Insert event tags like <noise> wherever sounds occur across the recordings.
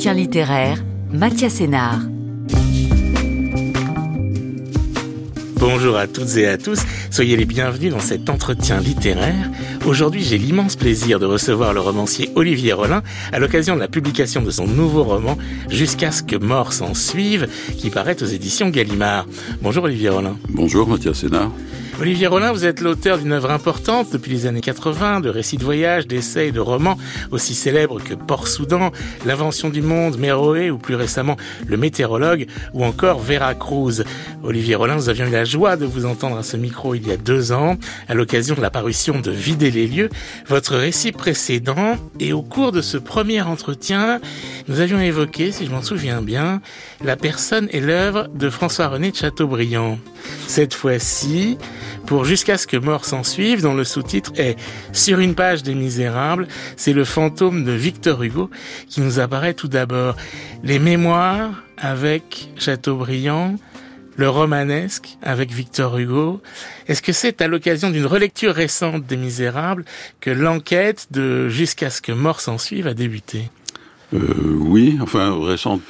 Entretien littéraire, Mathias Sénard. Bonjour à toutes et à tous, soyez les bienvenus dans cet entretien littéraire. Aujourd'hui, j'ai l'immense plaisir de recevoir le romancier Olivier Rollin à l'occasion de la publication de son nouveau roman Jusqu'à ce que mort s'en suive, qui paraît aux éditions Gallimard. Bonjour Olivier Rollin. Bonjour Mathias Sénard. Olivier Rollin, vous êtes l'auteur d'une œuvre importante depuis les années 80, de récits de voyage, d'essais de romans aussi célèbres que Port-Soudan, L'invention du monde, Méroé ou plus récemment Le météorologue ou encore Vera Cruz. Olivier Rollin, nous avions eu la joie de vous entendre à ce micro il y a deux ans à l'occasion de la parution de Vider les lieux, votre récit précédent et au cours de ce premier entretien, nous avions évoqué, si je m'en souviens bien, la personne et l'œuvre de François-René de Chateaubriand. Cette fois-ci, pour Jusqu'à ce que mort s'en suive, dont le sous-titre est Sur une page des Misérables, c'est le fantôme de Victor Hugo qui nous apparaît tout d'abord. Les mémoires avec Chateaubriand, le romanesque avec Victor Hugo. Est-ce que c'est à l'occasion d'une relecture récente des Misérables que l'enquête de Jusqu'à ce que mort s'en suive a débuté? Euh, Oui, enfin récente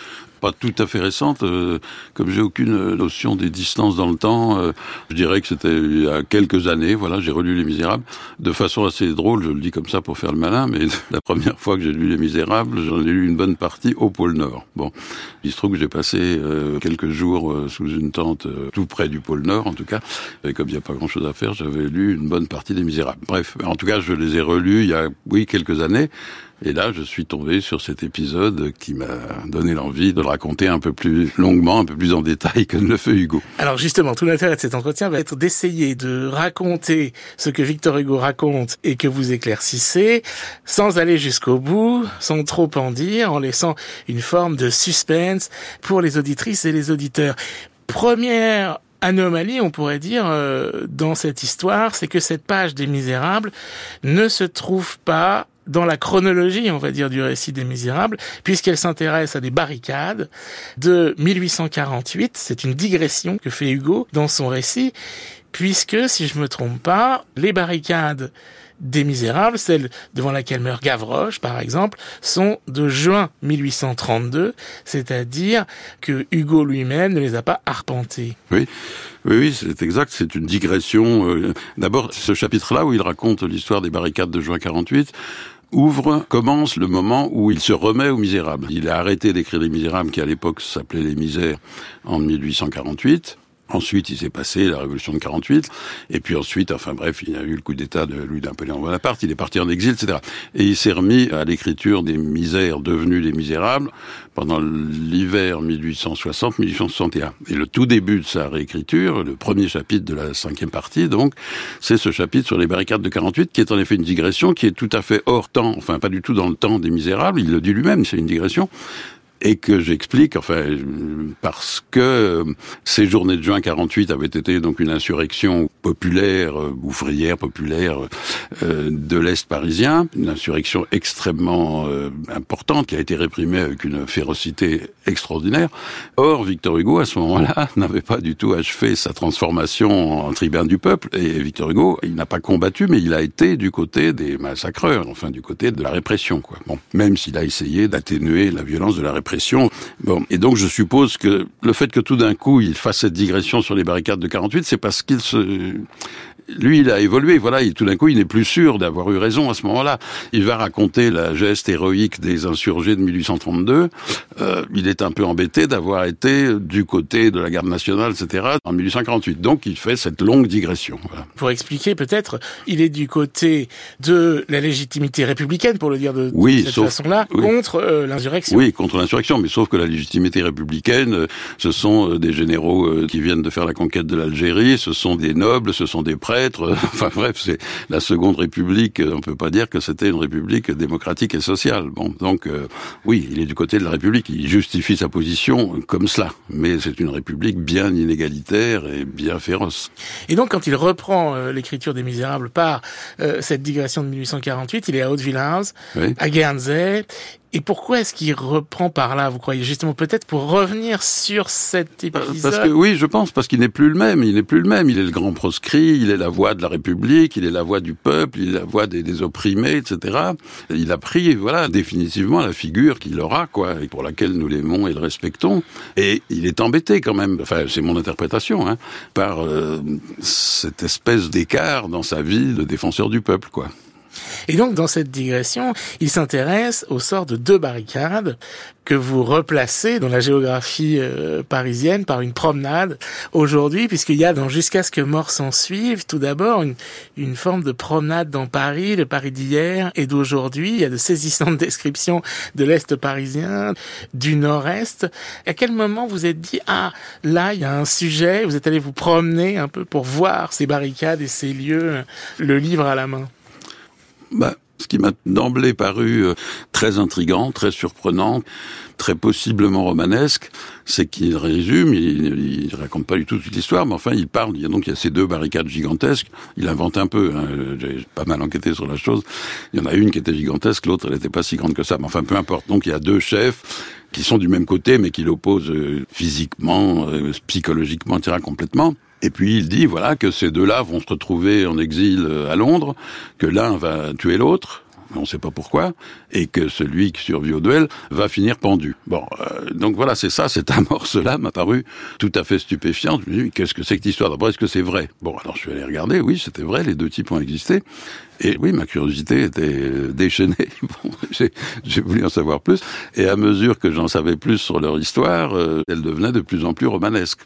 pas tout à fait récente. Euh, comme j'ai aucune notion des distances dans le temps, euh, je dirais que c'était il y a quelques années. Voilà, j'ai relu Les Misérables de façon assez drôle. Je le dis comme ça pour faire le malin, mais <laughs> la première fois que j'ai lu Les Misérables, j'en ai lu une bonne partie au pôle Nord. Bon, il se trouve que j'ai passé euh, quelques jours sous une tente tout près du pôle Nord, en tout cas. Et comme il n'y a pas grand-chose à faire, j'avais lu une bonne partie des Misérables. Bref, en tout cas, je les ai relus il y a oui quelques années. Et là, je suis tombé sur cet épisode qui m'a donné l'envie de le raconter un peu plus longuement, un peu plus en détail que ne le fait Hugo. Alors justement, tout l'intérêt de cet entretien va être d'essayer de raconter ce que Victor Hugo raconte et que vous éclaircissez, sans aller jusqu'au bout, sans trop en dire, en laissant une forme de suspense pour les auditrices et les auditeurs. Première anomalie, on pourrait dire, euh, dans cette histoire, c'est que cette page des Misérables ne se trouve pas dans la chronologie, on va dire, du récit des Misérables, puisqu'elle s'intéresse à des barricades de 1848. C'est une digression que fait Hugo dans son récit, puisque, si je me trompe pas, les barricades des Misérables, celles devant laquelle meurt Gavroche, par exemple, sont de juin 1832, c'est-à-dire que Hugo lui-même ne les a pas arpentées. Oui. Oui, oui, c'est exact. C'est une digression. Euh, d'abord, ce chapitre-là où il raconte l'histoire des barricades de juin 48 ouvre, commence le moment où il se remet aux Misérables. Il a arrêté d'écrire Les Misérables, qui à l'époque s'appelait Les Misères, en 1848. Ensuite, il s'est passé la révolution de 48, et puis ensuite, enfin bref, il y a eu le coup d'État de Louis-Napoléon Bonaparte, il est parti en exil, etc. Et il s'est remis à l'écriture des misères devenues des misérables pendant l'hiver 1860-1861. Et le tout début de sa réécriture, le premier chapitre de la cinquième partie, donc, c'est ce chapitre sur les barricades de 48, qui est en effet une digression, qui est tout à fait hors temps, enfin pas du tout dans le temps des misérables, il le dit lui-même, c'est une digression, et que j'explique, enfin, parce que ces journées de juin 48 avaient été donc une insurrection populaire, euh, ouvrière populaire euh, de l'Est parisien, une insurrection extrêmement euh, importante qui a été réprimée avec une férocité extraordinaire. Or, Victor Hugo, à ce moment-là, <laughs> n'avait pas du tout achevé sa transformation en tribun du peuple, et Victor Hugo, il n'a pas combattu, mais il a été du côté des massacreurs, enfin du côté de la répression, quoi. Bon, même s'il a essayé d'atténuer la violence de la répression Bon, et donc je suppose que le fait que tout d'un coup il fasse cette digression sur les barricades de 48, c'est parce qu'il se lui, il a évolué. Voilà, et tout d'un coup, il n'est plus sûr d'avoir eu raison à ce moment-là. Il va raconter la geste héroïque des insurgés de 1832. Euh, il est un peu embêté d'avoir été du côté de la garde nationale, etc. en 1848. Donc, il fait cette longue digression. Pour expliquer, peut-être, il est du côté de la légitimité républicaine, pour le dire de, cette façon-là, contre euh, l'insurrection. Oui, contre l'insurrection, mais sauf que la légitimité républicaine, euh, ce sont des généraux qui viennent de faire la conquête de l'Algérie, ce sont des nobles, ce sont des prêtres <laughs> Enfin bref, c'est la Seconde République. On peut pas dire que c'était une République démocratique et sociale. Bon, donc euh, oui, il est du côté de la République. Il justifie sa position comme cela. Mais c'est une République bien inégalitaire et bien féroce. Et donc, quand il reprend euh, l'écriture des Misérables par euh, cette digression de 1848, il est à Haute-Villars, à Guernsey, Et pourquoi est-ce qu'il reprend par là, vous croyez? Justement peut-être pour revenir sur cet épisode Parce que oui, je pense parce qu'il n'est plus le même. Il n'est plus le même. Il est le grand proscrit. Il est la voix de la République. Il est la voix du peuple. Il est la voix des, des opprimés, etc. Il a pris, voilà, définitivement la figure qu'il aura, quoi, et pour laquelle nous l'aimons et le respectons. Et il est embêté quand même. Enfin, c'est mon interprétation, hein, par euh, cette espèce d'écart dans sa vie de défenseur du peuple, quoi. Et donc, dans cette digression, il s'intéresse au sort de deux barricades que vous replacez dans la géographie euh, parisienne par une promenade aujourd'hui, puisqu'il y a dans Jusqu'à ce que mort s'en suive, tout d'abord, une, une forme de promenade dans Paris, le Paris d'hier et d'aujourd'hui. Il y a de saisissantes <laughs> descriptions de l'Est parisien, du Nord-Est. À quel moment vous êtes dit, ah, là, il y a un sujet, vous êtes allé vous promener un peu pour voir ces barricades et ces lieux, le livre à la main bah, ce qui m'a d'emblée paru euh, très intrigant, très surprenant, très possiblement romanesque, c'est qu'il résume, il, il, raconte pas du tout toute l'histoire, mais enfin il parle, il y a donc il y a ces deux barricades gigantesques, il invente un peu, hein, j'ai pas mal enquêté sur la chose, il y en a une qui était gigantesque, l'autre elle n'était pas si grande que ça, mais enfin peu importe, donc il y a deux chefs, qui sont du même côté, mais qui l'opposent euh, physiquement, euh, psychologiquement, etc., complètement. Et puis il dit voilà que ces deux-là vont se retrouver en exil euh, à Londres, que l'un va tuer l'autre, on ne sait pas pourquoi, et que celui qui survit au duel va finir pendu. Bon, euh, donc voilà, c'est ça, cette amorce-là <laughs> m'a paru tout à fait stupéfiante. Je me dis, qu'est-ce que c'est que cette histoire D'abord, est-ce que c'est vrai Bon, alors je suis allé regarder, oui, c'était vrai, les deux types ont existé. Et oui, ma curiosité était euh, déchaînée. <laughs> Bon, j'ai voulu en savoir plus. Et à mesure que j'en savais plus sur leur histoire, euh, elle devenait de plus en plus romanesque.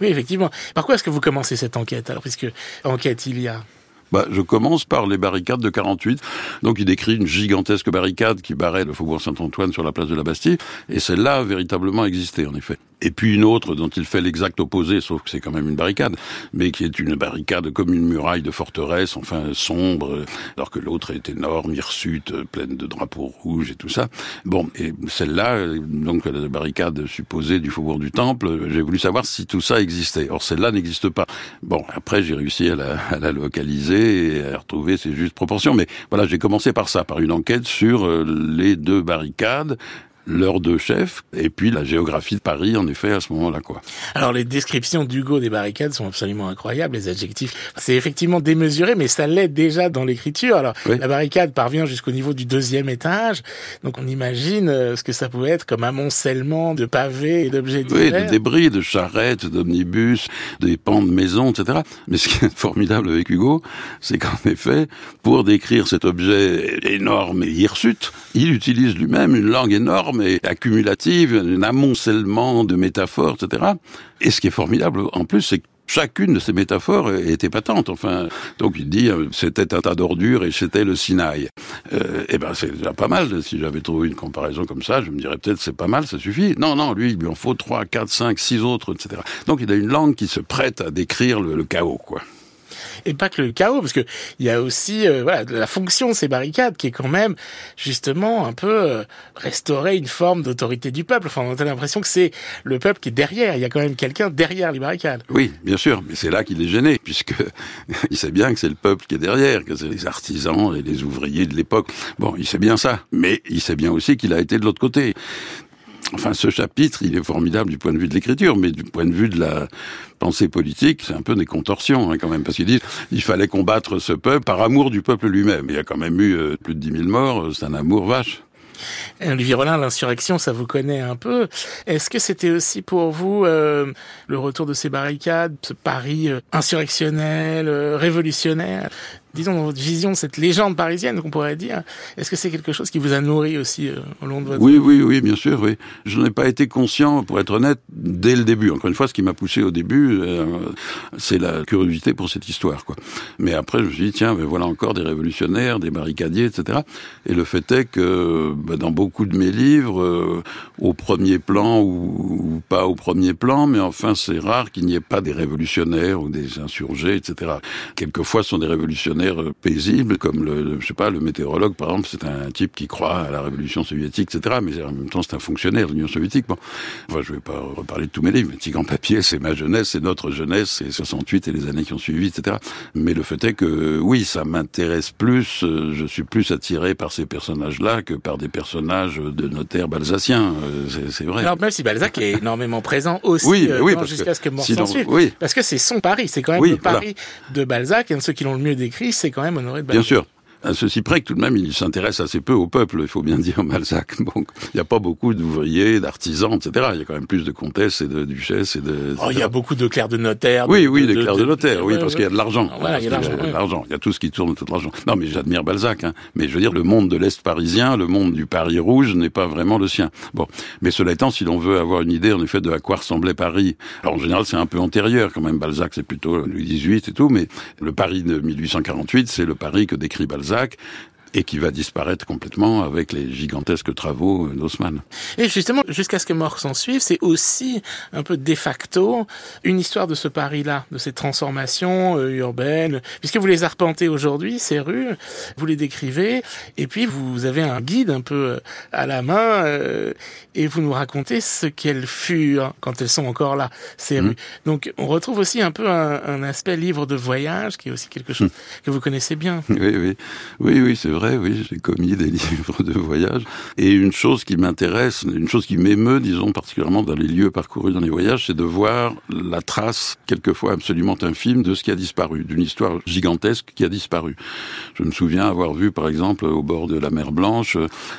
Oui, effectivement. Par quoi est-ce que vous commencez cette enquête alors, puisque enquête il y a? Bah, je commence par les barricades de 48. Donc il décrit une gigantesque barricade qui barrait le faubourg Saint-Antoine sur la place de la Bastille, et celle-là a véritablement existé en effet et puis une autre dont il fait l'exact opposé, sauf que c'est quand même une barricade, mais qui est une barricade comme une muraille de forteresse, enfin sombre, alors que l'autre est énorme, hirsute, pleine de drapeaux rouges et tout ça. Bon, et celle-là, donc la barricade supposée du faubourg du Temple, j'ai voulu savoir si tout ça existait. Or celle-là n'existe pas. Bon, après j'ai réussi à la, à la, localiser et à retrouver ses justes proportions, mais voilà, j'ai commencé par ça, par une enquête sur euh, les deux barricades, leurs deux chefs, et puis la géographie de Paris, en effet, à ce moment-là, quoi. Alors, les descriptions d'Hugo des barricades sont absolument incroyables, les adjectifs. C'est effectivement démesuré, mais ça l'est déjà dans l'écriture. Alors, la barricade parvient jusqu'au niveau du deuxième étage, donc on imagine euh, ce que ça pouvait être comme amoncellement de pavés et d'objets divers. Oui, de débris, de charrettes, d'omnibus, des pans de maisons, etc. Mais ce qui est <laughs> formidable avec Hugo, c'est qu'en effet, pour décrire cet objet énorme et hirsute, il utilise lui-même une langue énorme et accumulative, un amoncellement de métaphores, etc. Et ce qui est formidable en plus, c'est que chacune de ces métaphores est épatante. Enfin, donc il dit euh, c'était un tas d'ordures et c'était le Sinaï. Euh, eh ben c'est déjà pas mal. Si j'avais trouvé une comparaison comme ça, je me dirais peut-être c'est pas mal, ça suffit. Non, non, lui il lui en faut trois, quatre, cinq, six autres, etc. Donc il a une langue qui se prête à décrire le chaos, quoi et pas que le chaos, parce que il y a aussi euh, voilà la fonction de ces barricades qui est quand même justement un peu euh, restaurer une forme d'autorité du peuple. Enfin, on a l'impression que c'est le peuple qui est derrière. Il y a quand même quelqu'un derrière les barricades. Oui, bien sûr, mais c'est là qu'il est gêné, <laughs> puisque il sait bien que c'est le peuple qui est derrière, que c'est les artisans et les ouvriers de l'époque. Bon, il sait bien ça, mais il sait bien aussi qu'il a été de l'autre côté. Enfin, ce chapitre, il est formidable du point de vue de l'écriture, mais du point de vue de la pensée politique, c'est un peu des contorsions hein, quand même, parce qu'il dit il fallait combattre ce peuple par amour du peuple lui-même. Il y a quand même eu euh, plus de 10 000 morts, c'est un amour vache. Olivier Rollin, l'insurrection, ça vous connaît un peu. Est-ce que c'était aussi pour vous euh, le retour de ces barricades, ce Paris euh, insurrectionnel, révolutionnaire? Disons, dans votre vision, cette légende parisienne qu'on pourrait dire, est-ce que c'est quelque chose qui vous a nourri aussi euh, au long de votre Oui, oui, oui, bien sûr, oui. Je n'en ai pas été conscient, pour être honnête, dès le début. Encore une fois, ce qui m'a poussé au début, euh, c'est la curiosité pour cette histoire, quoi. Mais après, je me suis dit, tiens, mais voilà encore des révolutionnaires, des barricadiers, etc. Et le fait est que, bah, dans beaucoup de mes livres, euh, au premier plan ou, ou, pas au premier plan, mais enfin, c'est rare qu'il n'y ait pas des révolutionnaires ou des insurgés, etc. Quelquefois, ce sont des révolutionnaires fonctionnaire euh, paisible, comme le, je sais pas, le météorologue, par exemple, c'est un type qui croit à la révolution soviétique, etc. Mais en même temps, c'est un fonctionnaire de l'Union soviétique. Bon, enfin, je vais pas reparler de tous mes livres. Tigre en papier, c'est ma jeunesse, c'est notre jeunesse, c'est 68 et les années qui ont suivi, etc. Mais le fait est que, oui, ça m'intéresse plus, euh, je suis plus attiré par ces personnages-là que par des personnages de notaires balsaciens. C'est vrai. Alors, même si Balzac est énormément présent aussi oui, oui, jusqu'à ce que mort s'en oui. Parce que c'est son Paris, c'est quand même le Paris de Balzac, et un de ceux qui l'ont le mieux décrit, c'est quand même Honoré de Balzac. Bien sûr à ceci près que tout de même, il s'intéresse assez peu au peuple, il faut bien <laughs> dire, Balzac. Bon, il n'y a pas beaucoup d'ouvriers, d'artisans, etc. Il y a quand même plus de comtesses et de duchesses et de... Oh, il y a beaucoup de clercs de notaire. Oui, oui, des clercs de, notaire, oui, parce qu'il y a de l'argent. Voilà, il y a de l'argent. Il y a tout ce qui tourne, tout l'argent. Non, mais j'admire Balzac, hein. Mais je veux dire, le monde de l'Est parisien, le monde du Paris rouge n'est pas vraiment le sien. Bon. Mais cela étant, si l'on veut avoir une idée, en effet, de à quoi ressemblait Paris, alors en général, c'est un peu antérieur, quand même. Balzac, c'est plutôt Louis XVIII et tout, mais le Paris de 1848, c'est le Paris que décrit Balzac казак, et qui va disparaître complètement avec les gigantesques travaux d'Haussmann. Et justement, jusqu'à ce que mort s'en suive, c'est aussi un peu de facto une histoire de ce Paris-là, de ces transformations euh, urbaines, puisque vous les arpentez aujourd'hui, ces rues, vous les décrivez, et puis vous avez un guide un peu euh, à la main, euh, et vous nous racontez ce qu'elles furent quand elles sont encore là, ces mmh. rues. Donc on retrouve aussi un peu un, un, aspect livre de voyage, qui est aussi quelque chose mmh. que vous connaissez bien. Oui, oui, oui, oui, c'est vrai oui, j'ai commis des <laughs> livres de voyage. Et une chose qui m'intéresse, une chose qui m'émeut, disons, particulièrement dans les lieux parcourus dans les voyages, c'est de voir la trace, quelquefois absolument infime, de ce qui a disparu, d'une histoire gigantesque qui a disparu. Je me souviens avoir vu, par exemple, au bord de la mer Blanche,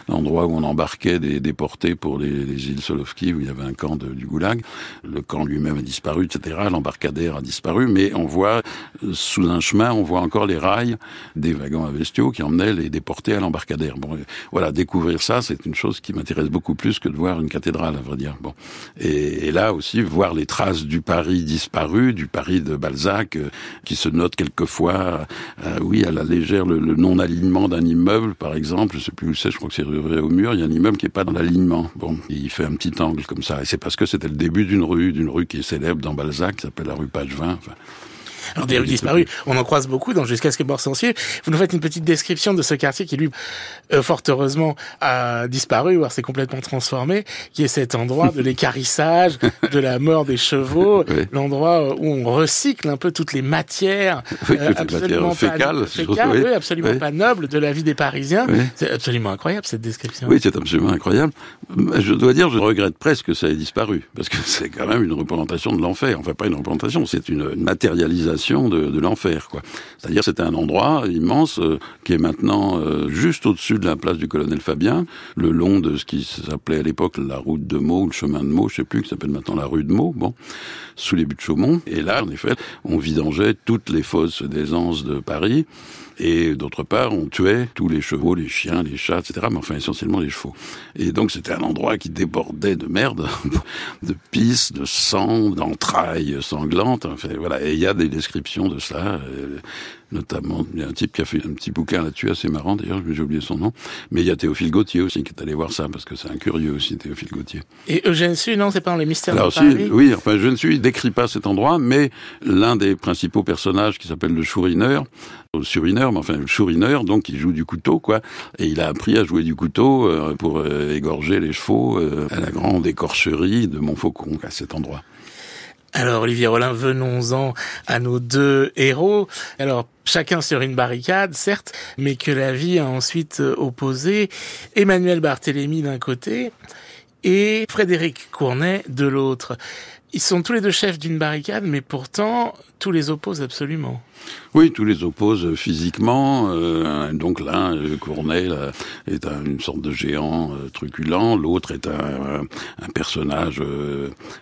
l'endroit où on embarquait des déportés pour les, îles Solovki, où il y avait un camp du Goulag. Le camp lui-même a disparu, etc. L'embarcadère a disparu, mais on voit, sous un chemin, on voit encore les rails des wagons à bestiaux qui emmenaient les déportés à l'embarcadère. Bon, voilà, découvrir ça, c'est une chose qui m'intéresse beaucoup plus que de voir une cathédrale, à vrai dire. Bon, et, là aussi, voir les traces du Paris disparu, du Paris de Balzac, euh, qui se note quelquefois, euh, oui, à la légère, le, non-alignement d'un immeuble, par exemple. Je sais plus où c'est, je crois que c'est rue au mur. Il y a un immeuble qui est pas dans l'alignement. Bon, il fait un petit angle comme ça, et c'est parce que c'était le début d'une rue, d'une rue qui est célèbre dans Balzac, qui s'appelle la rue Pagevin. Enfin, alors des rues disparues, on en croise beaucoup dans Jusqu'à ce que mort s'en suive. Vous nous faites une petite description de ce quartier qui lui, euh, fort heureusement, a disparu, voire s'est complètement transformé, qui est cet endroit de <laughs> l'écarissage, de la mort des chevaux, l'endroit où on recycle un peu toutes les matières, euh, absolument fécales, oui. absolument pas nobles de la vie des Parisiens. C'est absolument incroyable cette description. Oui, c'est absolument incroyable. Je dois dire, je regrette presque que ça ait disparu, parce que <laughs> c'est quand même une représentation de l'enfer. Enfin, pas une représentation, c'est une matérialisation de, l'enfer. C'est-à-dire c'était un endroit immense euh, qui est maintenant euh, juste au-dessus de la place du colonel Fabien, le long de ce qui s'appelait à l'époque la route de Meaux, le chemin de Meaux, je sais plus, qui s'appelle maintenant la rue de Meaux, bon, sous les buts de Chaumont. Et là, en effet, on vidangeait toutes les fosses d'aisance de Paris. Et d'autre part, on tuait tous les chevaux, les chiens, les chats, etc. Mais enfin, essentiellement les chevaux. Et donc, c'était un endroit qui débordait de merde, <laughs> de pisse, de sang, d'entrailles sanglantes. Enfin, voilà. Et il y a des descriptions de ça. Euh, notamment, il y a un type qui a fait un petit bouquin là-dessus, assez marrant d'ailleurs, j'ai oublié son nom. Mais il y a Théophile Gautier aussi qui est allé voir ça, parce que c'est un curieux aussi, Théophile Gautier. Et Eugène Sue, non, c'est pas dans les mystères de Paris Oui, enfin, Eugène Sue, il décrit pas cet endroit, mais l'un des principaux personnages qui s'appelle le chourineur, au surineur, mais enfin le chourineur, donc il joue du couteau, quoi. Et il a appris à jouer du couteau euh, pour euh, égorger les chevaux euh, à la grande écorcherie de Montfaucon, à cet endroit. Alors Olivier Rollin, venons-en à nos deux héros. Alors chacun sur une barricade, certes, mais que la vie a ensuite euh, opposé Emmanuel Barthélemy d'un côté et Frédéric Cournet de l'autre. Ils sont tous les deux chefs d'une barricade, mais pourtant, tous les opposent absolument. Oui, tous les opposent physiquement. Euh, donc l'un, euh, Cournet, est une sorte de géant euh, truculent. L'autre est un, un personnage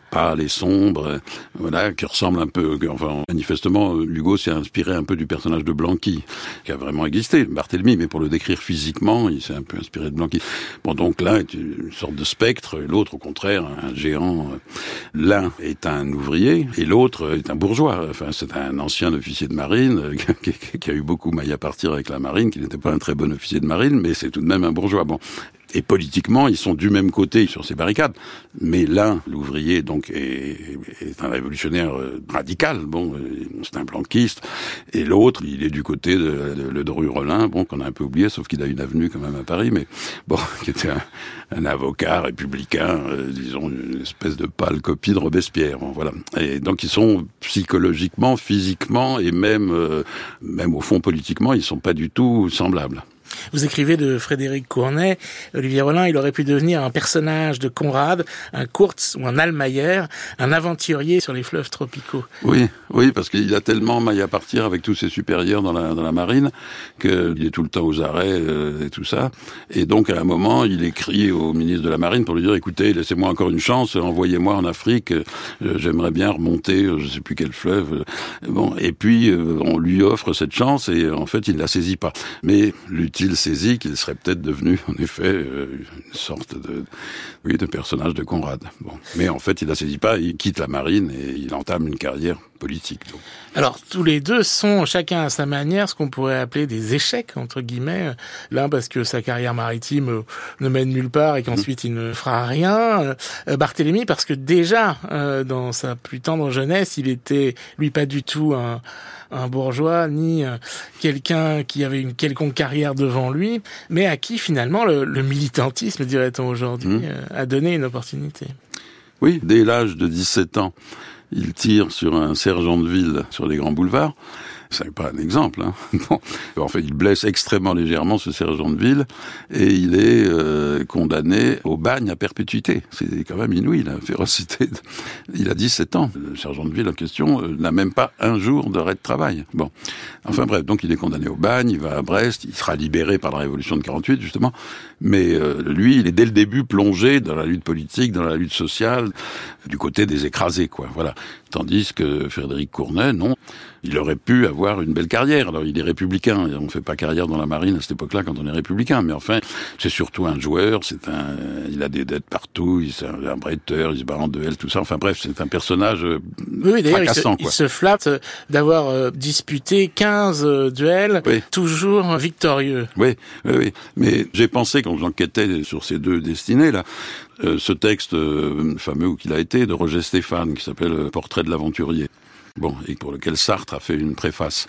pâle et sombre, voilà, qui ressemble un peu. Enfin, manifestement, Hugo s'est inspiré un peu du personnage de Blanqui, qui a vraiment existé, Barthélemy, mais pour le décrire physiquement, il s'est un peu inspiré de Blanqui. Bon, donc l'un est une sorte de spectre, l'autre, au contraire, un géant. L'un est un ouvrier et l'autre est un bourgeois. Enfin, c'est un ancien officier de marine euh, <laughs> qui, a eu beaucoup maille à partir avec la marine, qui n'était pas un très bon officier de marine, mais c'est tout de même un bourgeois. Bon, Et politiquement, ils sont du même côté sur ces barricades. Mais l'un, l'ouvrier, donc, est, est, un révolutionnaire euh, radical. Bon, euh, c'est un blanquiste. Et l'autre, il est du côté de, de, de rue Rollin, bon, qu'on a un peu oublié, sauf qu'il a une avenue quand même à Paris, mais bon, <laughs> qui était un, un avocat républicain, euh, disons, une espèce de pâle copie de Robespierre. Bon, voilà. Et donc, ils sont psychologiquement, physiquement et même, euh, même au fond politiquement, ils sont pas du tout semblables. Vous écrivez de Frédéric Cournet, Olivier Rollin, il aurait pu devenir un personnage de Conrad, un Kurtz ou un Almayer, un aventurier sur les fleuves tropicaux. Oui, oui, parce qu'il a tellement maille à partir avec tous ses supérieurs dans la, dans la marine qu'il est tout le temps aux arrêts euh, et tout ça. Et donc, à un moment, il écrit au ministre de la Marine pour lui dire, écoutez, laissez-moi encore une chance, envoyez-moi en Afrique, euh, j'aimerais bien remonter, euh, je sais plus quel fleuve. Bon, et puis, on lui offre cette chance et en fait, il ne la saisit pas. Mais l'utile saisi qu'il serait peut-être devenu, en effet, une sorte de, oui, de personnage de Conrad. Bon. Mais en fait, il la saisit pas, il quitte la marine et il entame une carrière politique. Alors, tous les deux sont, chacun à sa manière, ce qu'on pourrait appeler des échecs, entre guillemets. L'un parce que sa carrière maritime ne mène nulle part et qu'ensuite il ne fera rien. Barthélemy parce que déjà, dans sa plus tendre jeunesse, il était, lui, pas du tout un un bourgeois ni quelqu'un qui avait une quelconque carrière devant lui, mais à qui finalement le, le militantisme, dirait-on aujourd'hui, mmh. a donné une opportunité. Oui, dès l'âge de 17 ans, il tire sur un sergent de ville sur les grands boulevards. C'est pas un exemple. Hein. <laughs> Bon. En fait, il blesse extrêmement légèrement ce sergent de ville et il est euh, condamné au bagne à perpétuité. C'est quand même inouï, la férocité. Il a 17 ans. Le sergent de ville en question euh, n'a même pas un jour d'arrêt de travail. Bon. Enfin bref, donc il est condamné au bagne, il va à Brest, il sera libéré par la révolution de 48 justement. Mais euh, lui, il est dès le début plongé dans la lutte politique, dans la lutte sociale, du côté des écrasés, quoi. Voilà. Tandis que Frédéric Cournet, non, il aurait pu avoir une belle carrière. Alors il est républicain, on ne fait pas carrière dans la marine à cette époque-là quand on est républicain, mais enfin, c'est surtout un joueur, c'est un, il a des dettes partout, il est un, bretteur, il se bat en duel, tout ça. Enfin bref, c'est un personnage oui, fracassant. Il se, il se flatte d'avoir euh, disputé 15 euh, duels, oui. toujours victorieux. Oui, oui, oui. Mais j'ai pensé quand j'enquêtais sur ces deux destinées là, euh, ce texte euh, fameux qu'il a été de Roger Stéphane qui s'appelle Portrait de l'aventurier. Bon, et pour lequel Sartre a fait une préface.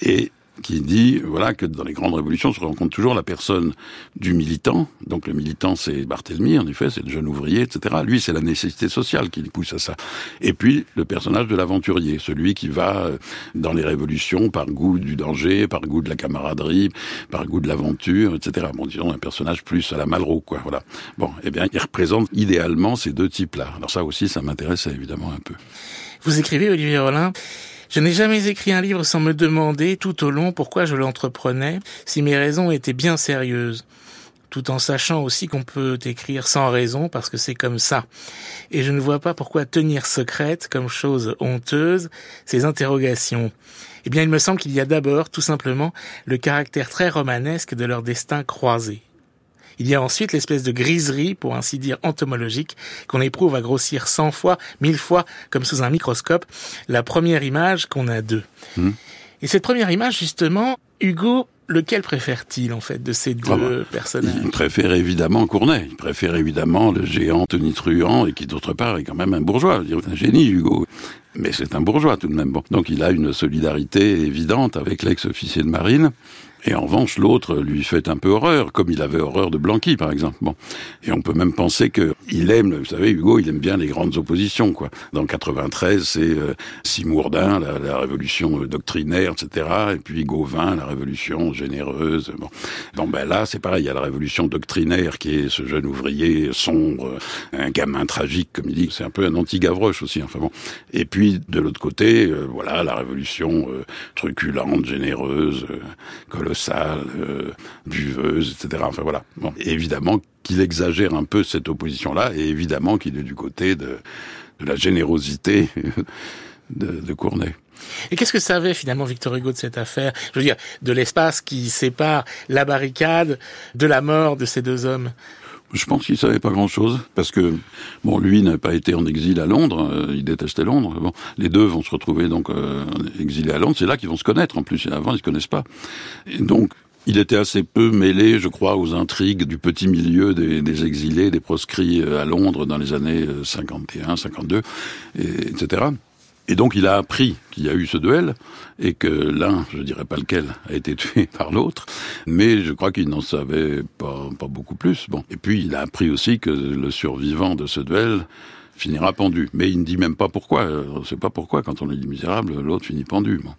Et qui dit voilà que dans les grandes révolutions se rencontre toujours la personne du militant. Donc le militant c'est Barthélemy en effet, c'est le jeune ouvrier, etc. Lui c'est la nécessité sociale qui le pousse à ça. Et puis le personnage de l'aventurier, celui qui va dans les révolutions par goût du danger, par goût de la camaraderie, par goût de l'aventure, etc. Bon disons un personnage plus à la Malraux quoi. Voilà. Bon, eh bien il représente idéalement ces deux types-là. Alors ça aussi ça m'intéressait évidemment un peu. Vous écrivez Olivier Rollin je n'ai jamais écrit un livre sans me demander tout au long pourquoi je l'entreprenais, si mes raisons étaient bien sérieuses tout en sachant aussi qu'on peut écrire sans raison parce que c'est comme ça. Et je ne vois pas pourquoi tenir secrète comme chose honteuse ces interrogations. Eh bien, il me semble qu'il y a d'abord, tout simplement, le caractère très romanesque de leur destin croisé. Il y a ensuite l'espèce de griserie, pour ainsi dire entomologique, qu'on éprouve à grossir cent fois, mille fois, comme sous un microscope, la première image qu'on a d'eux. Mmh. Et cette première image, justement, Hugo, lequel préfère-t-il, en fait, de ces deux ah personnages? Il préfère évidemment Cournet. Il préfère évidemment le géant tonitruant, et qui, d'autre part, est quand même un bourgeois. C'est un génie, Hugo. Mais c'est un bourgeois, tout de même. Bon. Donc il a une solidarité évidente avec l'ex-officier de marine. Et en revanche, l'autre lui fait un peu horreur, comme il avait horreur de Blanqui, par exemple. Bon. Et on peut même penser que il aime, vous savez, Hugo, il aime bien les grandes oppositions, quoi. Dans 93, c'est euh, Simourdin, la, la, révolution doctrinaire, etc. Et puis Gauvin, la révolution généreuse. Bon, bon ben là, c'est pareil, il y a la révolution doctrinaire qui est ce jeune ouvrier sombre, un gamin tragique, comme il dit. C'est un peu un anti-Gavroche aussi, enfin bon. Et puis, de l'autre côté, euh, voilà, la révolution euh, truculente, généreuse, colossale, euh, buveuse, etc. Enfin voilà. Bon, évidemment qu'il exagère un peu cette opposition-là, et évidemment qu'il est du côté de, de la générosité <laughs> de, de Cournet. Et qu'est-ce que savait finalement Victor Hugo de cette affaire? Je veux dire, de l'espace qui sépare la barricade de la mort de ces deux hommes? Je pense qu'il savait pas grand-chose parce que bon, lui n'a pas été en exil à Londres, euh, il détestait Londres. Bon, les deux vont se retrouver donc euh, exilés à Londres. C'est là qu'ils vont se connaître. En plus, avant ils se connaissent pas. Donc Il était assez peu mêlé, je crois, aux intrigues du petit milieu des, des exilés, des proscrits à Londres dans les années 51, 52, et, etc. Et donc il a appris qu'il y a eu ce duel et que l'un, je dirais pas lequel, a été tué <laughs> par l'autre, mais je crois qu'il n'en savait pas, pas beaucoup plus. Bon, et puis il a appris aussi que le survivant de ce duel finira pendu. Mais il ne dit même pas pourquoi. On ne sait pas pourquoi quand on dit misérable, l'autre finit pendu. Bon.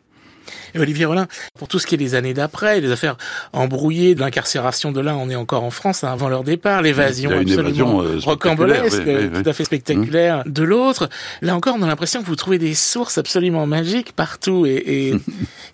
Et Olivier Rollin, pour tout ce qui est des années d'après, les affaires embrouillées de l'incarcération de l'un, on est encore en France hein, avant leur départ, l'évasion absolument euh, rocambolesque, tout à fait spectaculaire mmh. de l'autre. Là encore, on a l'impression que vous trouvez des sources absolument magiques partout et, et,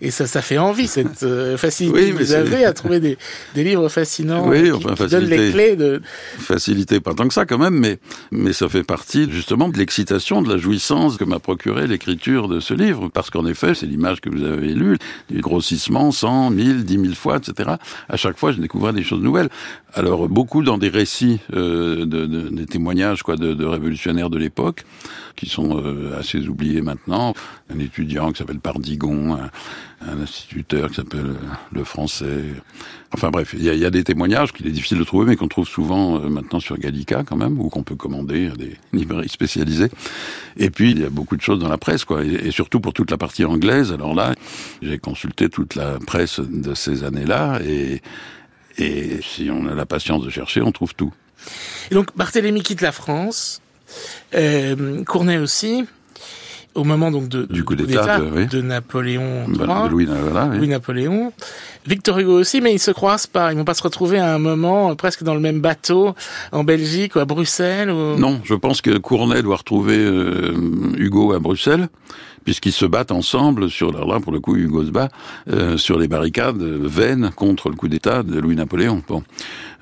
<laughs> et ça, ça fait envie cette euh, facilité que vous avez à trouver des, des livres fascinants oui, enfin, qui, qui donnent les clés de facilité, pas tant que ça quand même, mais mais ça fait partie justement de l'excitation, de la jouissance que m'a procuré l'écriture de ce livre, parce qu'en effet, c'est l'image que vous avez lue des grossissements, 100, 1000, 10 000 fois, etc. À chaque fois, je découvrais des choses nouvelles. Alors, beaucoup dans des récits, euh, de, de, des témoignages quoi, de, révolutionnaires de l'époque, qui sont euh, assez oubliés maintenant. Un étudiant qui s'appelle Pardigon, un instituteur qui s'appelle euh, Le Français. Enfin bref, il y, a, des témoignages qu'il est difficile de trouver, mais qu'on trouve souvent euh, maintenant sur Gallica quand même, ou qu'on peut commander à des <laughs> librairies spécialisées. Et puis, il y a beaucoup de choses dans la presse, quoi. Et, surtout pour toute la partie anglaise. Alors là, j'ai consulté toute la presse de ces années-là, et, et si on a la patience de chercher, on trouve tout. Et donc, Barthélemy quitte la France, euh, Cournet aussi, au moment donc de, du coup d'État de, oui. de, Napoléon III, bah, Louis, voilà, oui. Louis Napoléon, Victor Hugo aussi, mais ils se croisent pas, ils vont pas se retrouver à un moment presque dans le même bateau en Belgique ou à Bruxelles. Ou... Non, je pense que Cournet doit retrouver euh, Hugo à Bruxelles puisqu'ils se battent ensemble sur là pour le coup Hugo se bat euh, sur les barricades vaines contre le coup d'État de Louis-Napoléon. Bon,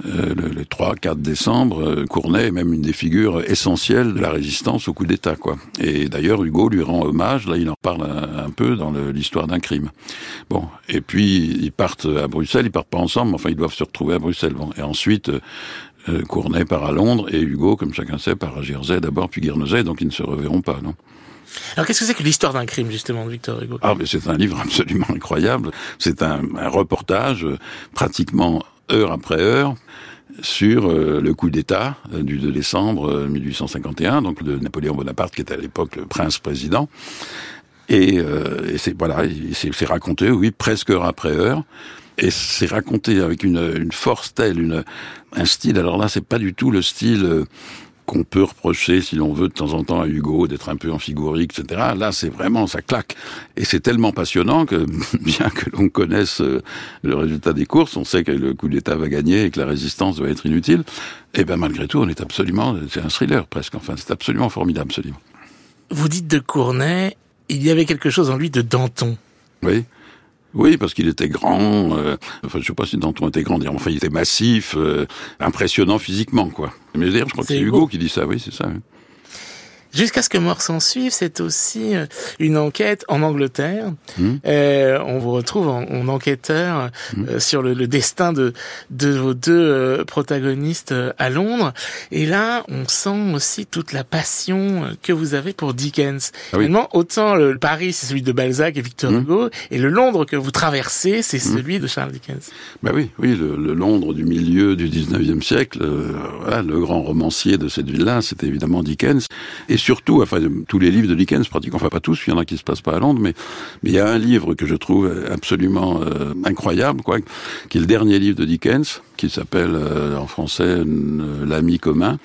euh, le, le 3-4 décembre, euh, Cournet est même une des figures essentielles de la résistance au coup d'État, quoi. Et d'ailleurs Hugo lui rend hommage. Là, il en parle un, un peu dans l'histoire d'un crime. Bon, et puis ils partent à Bruxelles. Ils partent pas ensemble, mais enfin ils doivent se retrouver à Bruxelles. Bon, et ensuite. Euh, Cournet part à Londres et Hugo, comme chacun sait, part à Jersey d'abord, puis Guernesey, donc ils ne se reverront pas, non? Alors qu'est-ce que c'est que l'histoire d'un crime justement de Victor Hugo? Ah mais c'est un livre absolument incroyable. C'est un, un, reportage euh, pratiquement heure après heure sur euh, le coup d'État euh, du 2 décembre euh, 1851, donc de Napoléon Bonaparte qui était à l'époque le prince-président. Et, euh, et c'est voilà, c'est raconté, oui, presque heure après heure. Et c'est raconté avec une, une force telle, une, un style. Alors là, c'est pas du tout le style qu'on peut reprocher, si l'on veut, de temps en temps à Hugo, d'être un peu amphigourique, etc. Là, c'est vraiment, ça claque. Et c'est tellement passionnant que, <laughs> bien que l'on connaisse euh, le résultat des courses, on sait que le coup d'État va gagner et que la résistance va être inutile. Et bien, malgré tout, on est absolument, c'est un thriller presque. Enfin, c'est absolument formidable, ce livre. Vous dites de Cournet, il y avait quelque chose en lui de Danton. Oui. Oui, parce qu'il était grand. Euh, enfin, je sais pas si Danton était grand. Enfin, il était massif, euh, impressionnant physiquement, quoi. Mais d'ailleurs, je crois que c'est Hugo. Hugo qui dit ça. Oui, c'est ça. Oui. Jusqu'à ce que mort s'en suive, c'est aussi euh, une enquête en Angleterre. Mmh. Euh, on vous retrouve en, en enquêteur mmh. euh, sur le, le, destin de, de vos deux euh, protagonistes à Londres. Et là, on sent aussi toute la passion que vous avez pour Dickens. Ah oui. autant le Paris, c'est celui de Balzac et Victor mmh. Hugo, et le Londres que vous traversez, c'est celui de Charles Dickens. Ben oui, oui, le, le Londres du milieu du 19e siècle, voilà, le grand romancier de cette ville-là, c'était évidemment Dickens. Et surtout, enfin, tous les livres de Dickens, pratiquement, enfin pas tous, il y en a qui se passent pas à Londres, mais il y a un livre que je trouve absolument euh, incroyable, quoi, qui est le dernier livre de Dickens, qui s'appelle euh, en français L'ami commun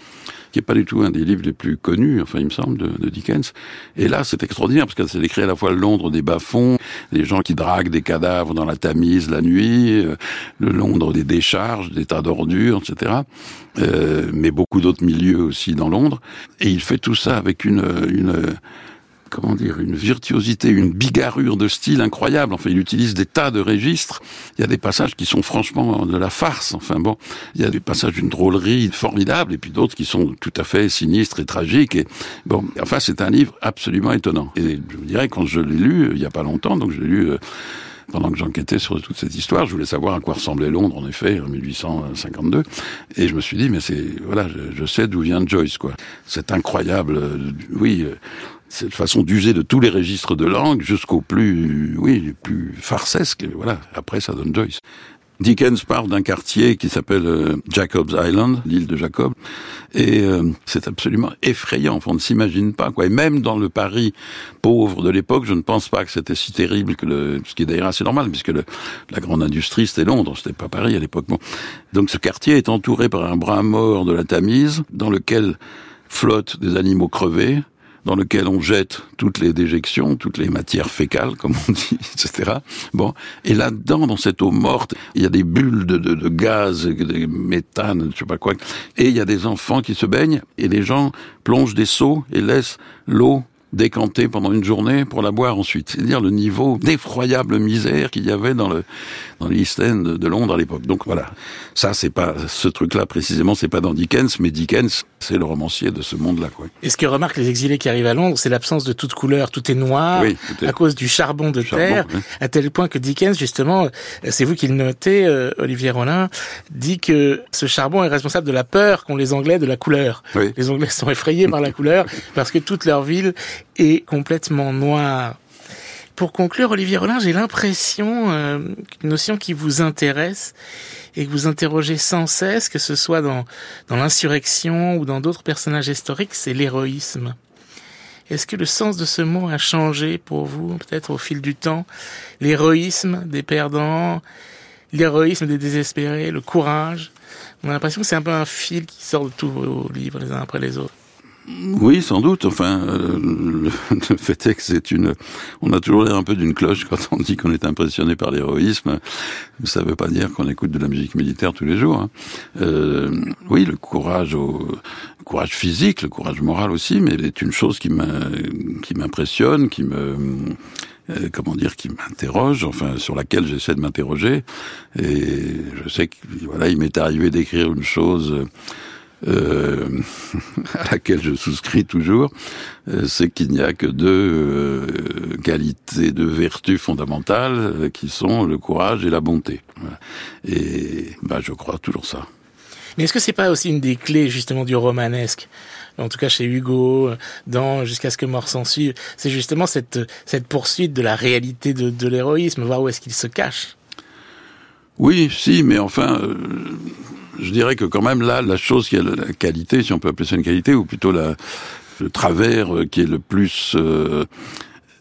qui est pas du tout un des livres les plus connus, enfin il me semble, de, de Dickens. Et là, c'est extraordinaire parce que c'est écrit à la fois Londres des bas-fonds, des gens qui draguent des cadavres dans la Tamise la nuit, euh, le Londres des décharges, des tas d'ordures, etc. Euh, mais beaucoup d'autres milieux aussi dans Londres. Et il fait tout ça avec une, une comment dire, une virtuosité, une bigarrure de style incroyable. Enfin, il utilise des tas de registres. Il y a des passages qui sont franchement de la farce. Enfin bon, il y a des passages d'une drôlerie formidable et puis d'autres qui sont tout à fait sinistres et tragiques. Et bon, enfin, c'est un livre absolument étonnant. Et je vous dirais, quand je l'ai lu, il y a pas longtemps, donc je l'ai lu... Euh, pendant que j'enquêtais sur toute cette histoire, je voulais savoir à quoi ressemblait Londres, en effet, en 1852. Et je me suis dit, mais c'est, voilà, je, sais d'où vient Joyce, quoi. C'est incroyable, euh, oui, euh, cette façon d'user de tous les registres de langue jusqu'au plus, oui, plus farcesques. Voilà. Après, ça donne Joyce. Dickens parle d'un quartier qui s'appelle euh, Jacob's Island, l'île de Jacob, et euh, c'est absolument effrayant. On ne s'imagine pas quoi. Et même dans le Paris pauvre de l'époque, je ne pense pas que c'était si terrible que le, ce qui est d'ailleurs assez normal, puisque le, la grande industrie c'était Londres, c'était pas Paris à l'époque. Bon. Donc ce quartier est entouré par un bras mort de la Tamise, dans lequel flottent des animaux crevés, dans lequel on jette toutes les déjections, toutes les matières fécales, comme on dit, <laughs> etc. Bon, et là-dedans, dans cette eau morte, il y a des bulles de, gaz, de méthane, je sais pas quoi, et il y a des enfants qui se baignent, et les gens plongent des seaux et laissent l'eau décanter pendant une journée pour la boire ensuite. C'est-à-dire le niveau d'effroyable misère qu'il y avait dans le dans l'East End de Londres à l'époque. Donc voilà, ça c'est pas ce truc-là précisément, c'est pas dans Dickens, mais Dickens c'est le romancier de ce monde-là. Quoi. Et ce que remarquent les exilés qui arrivent à Londres, c'est l'absence de toute couleur, tout est noir oui, tout est... à cause du charbon de Charbon, terre, oui. à tel point que Dickens justement, c'est vous qui le notez, euh, Olivier Rollin, dit que ce charbon est responsable de la peur qu'ont les Anglais de la couleur. Oui. Les Anglais sont effrayés par la couleur <laughs> parce que toute leur ville est complètement noire. Pour conclure, Olivier Rollin, j'ai l'impression euh, qu'une notion qui vous intéresse et que vous interrogez sans cesse, que ce soit dans, dans l'insurrection ou dans d'autres personnages historiques, c'est l'héroïsme. Est-ce que le sens de ce mot a changé pour vous, peut-être au fil du temps? L'héroïsme des perdants, l'héroïsme des désespérés, le courage? On a l'impression que c'est un peu un fil qui sort de tous vos livres les uns après les autres. Oui, sans doute. Enfin, euh, <laughs> le, fait est que c'est une. On a toujours l'air un peu d'une cloche quand on dit qu'on est impressionné par l'héroïsme. Ça ne veut pas dire qu'on écoute de la musique militaire tous les jours. Hein. Euh, oui, le courage, au, le courage physique, le courage moral aussi, mais c'est une chose qui m'impressionne, qui me euh, comment dire, qui m'interroge, enfin sur laquelle j'essaie de m'interroger. Et je sais que voilà, il m'est arrivé d'écrire une chose euh, <laughs> à laquelle je souscris toujours, euh, c'est qu'il n'y a que deux euh, qualités, deux vertus fondamentales euh, qui sont le courage et la bonté. Et bah, je crois toujours ça. Mais est-ce que c'est pas aussi une des clés justement du romanesque? En tout cas chez Hugo, dans Jusqu'à ce que mort s'en suive, c'est justement cette, cette poursuite de la réalité de, de l'héroïsme, voir où est-ce qu'il se cache? Oui, si, mais enfin, euh, je dirais que quand même là, la chose qui a la qualité, si on peut appeler ça une qualité, ou plutôt la, le travers qui est le plus euh,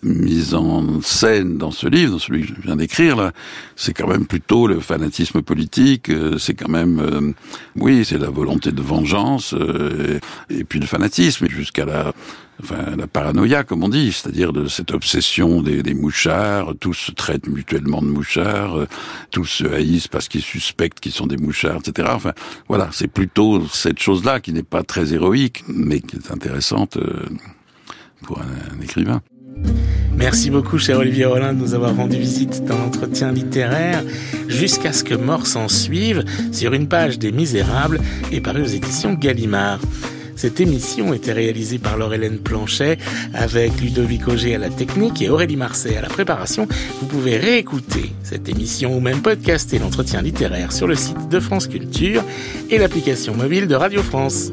mis en scène dans ce livre, dans celui que je viens d'écrire là, c'est quand même plutôt le fanatisme politique, euh, c'est quand même, euh, oui, c'est la volonté de vengeance, euh, et puis le fanatisme, jusqu'à la, enfin, la paranoïa, comme on dit, c'est-à-dire de cette obsession des, des, mouchards, tous se traitent mutuellement de mouchards, tous se haïssent parce qu'ils suspectent qu'ils sont des mouchards, etc. Enfin, voilà, c'est plutôt cette chose-là qui n'est pas très héroïque, mais qui est intéressante pour un, un écrivain. Merci beaucoup, cher Olivier Rollin, de nous avoir rendu visite dans l'entretien littéraire jusqu'à ce que mort s'en suive sur une page des Misérables et paru aux éditions Gallimard. Cette émission était réalisée par Laure-Hélène Planchet avec Ludovic Auger à la technique et Aurélie Marseille à la préparation. Vous pouvez réécouter cette émission ou même podcaster l'entretien littéraire sur le site de France Culture et l'application mobile de Radio France.